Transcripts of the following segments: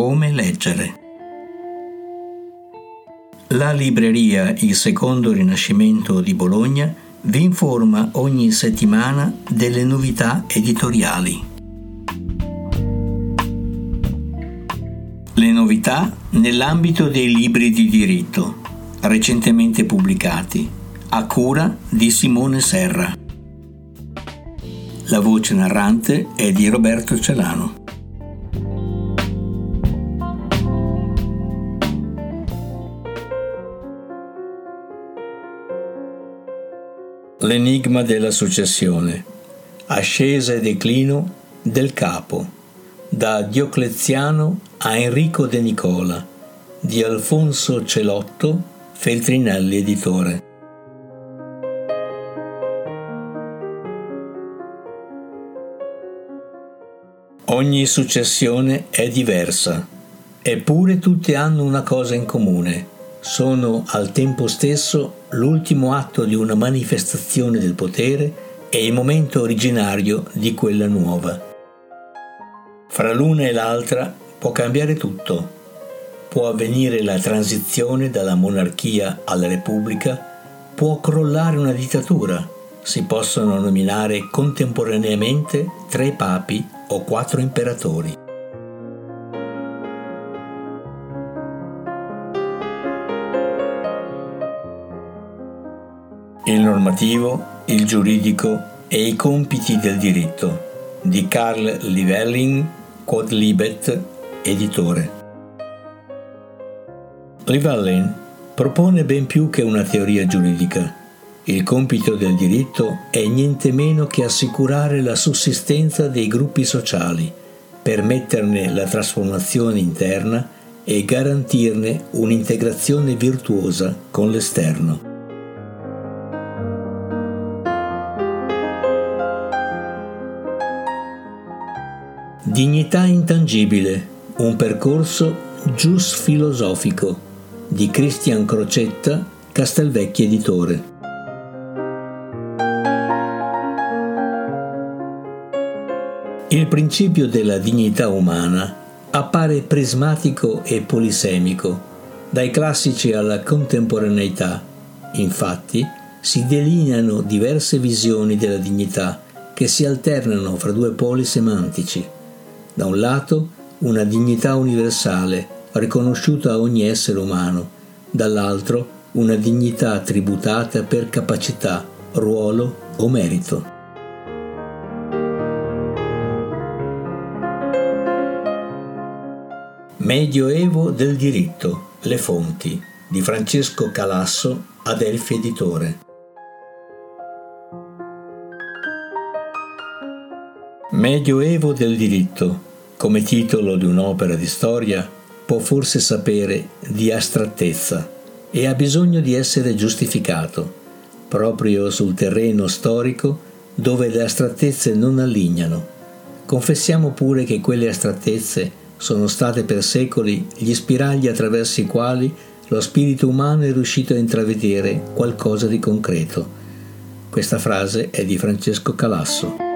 Come leggere. La libreria Il Secondo Rinascimento di Bologna vi informa ogni settimana delle novità editoriali. Le novità nell'ambito dei libri di diritto, recentemente pubblicati, a cura di Simone Serra. La voce narrante è di Roberto Celano. L'enigma della successione. Ascesa e declino del capo. Da Diocleziano a Enrico De Nicola. Di Alfonso Celotto, Feltrinelli editore. Ogni successione è diversa, eppure tutte hanno una cosa in comune sono al tempo stesso l'ultimo atto di una manifestazione del potere e il momento originario di quella nuova. Fra l'una e l'altra può cambiare tutto. Può avvenire la transizione dalla monarchia alla repubblica, può crollare una dittatura, si possono nominare contemporaneamente tre papi o quattro imperatori. Il normativo, il giuridico e i compiti del diritto di Carl Livelling, Quodlibet, editore. Livelling propone ben più che una teoria giuridica. Il compito del diritto è niente meno che assicurare la sussistenza dei gruppi sociali, permetterne la trasformazione interna e garantirne un'integrazione virtuosa con l'esterno. Dignità intangibile, un percorso gius filosofico di Cristian Crocetta, Castelvecchi editore. Il principio della dignità umana appare prismatico e polisemico, dai classici alla contemporaneità. Infatti, si delineano diverse visioni della dignità che si alternano fra due poli semantici da un lato una dignità universale riconosciuta a ogni essere umano, dall'altro una dignità tributata per capacità, ruolo o merito. Medioevo del diritto, le fonti di Francesco Calasso, Adelphi Editore. Medioevo del diritto, come titolo di un'opera di storia, può forse sapere di astrattezza e ha bisogno di essere giustificato, proprio sul terreno storico dove le astrattezze non allignano. Confessiamo pure che quelle astrattezze sono state per secoli gli spiragli attraverso i quali lo spirito umano è riuscito a intravedere qualcosa di concreto. Questa frase è di Francesco Calasso.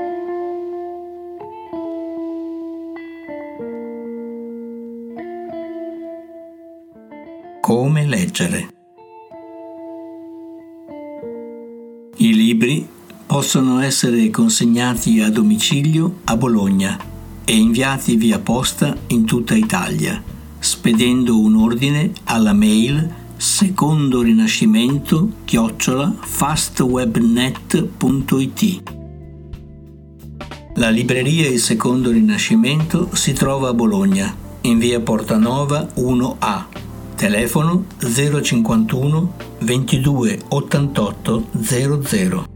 Come leggere. I libri possono essere consegnati a domicilio a Bologna e inviati via posta in tutta Italia, spedendo un ordine alla mail secondo rinascimento chiocciola fastwebnet.it. La libreria Il Secondo Rinascimento si trova a Bologna, in via Portanova 1A Telefono 051 22 88 00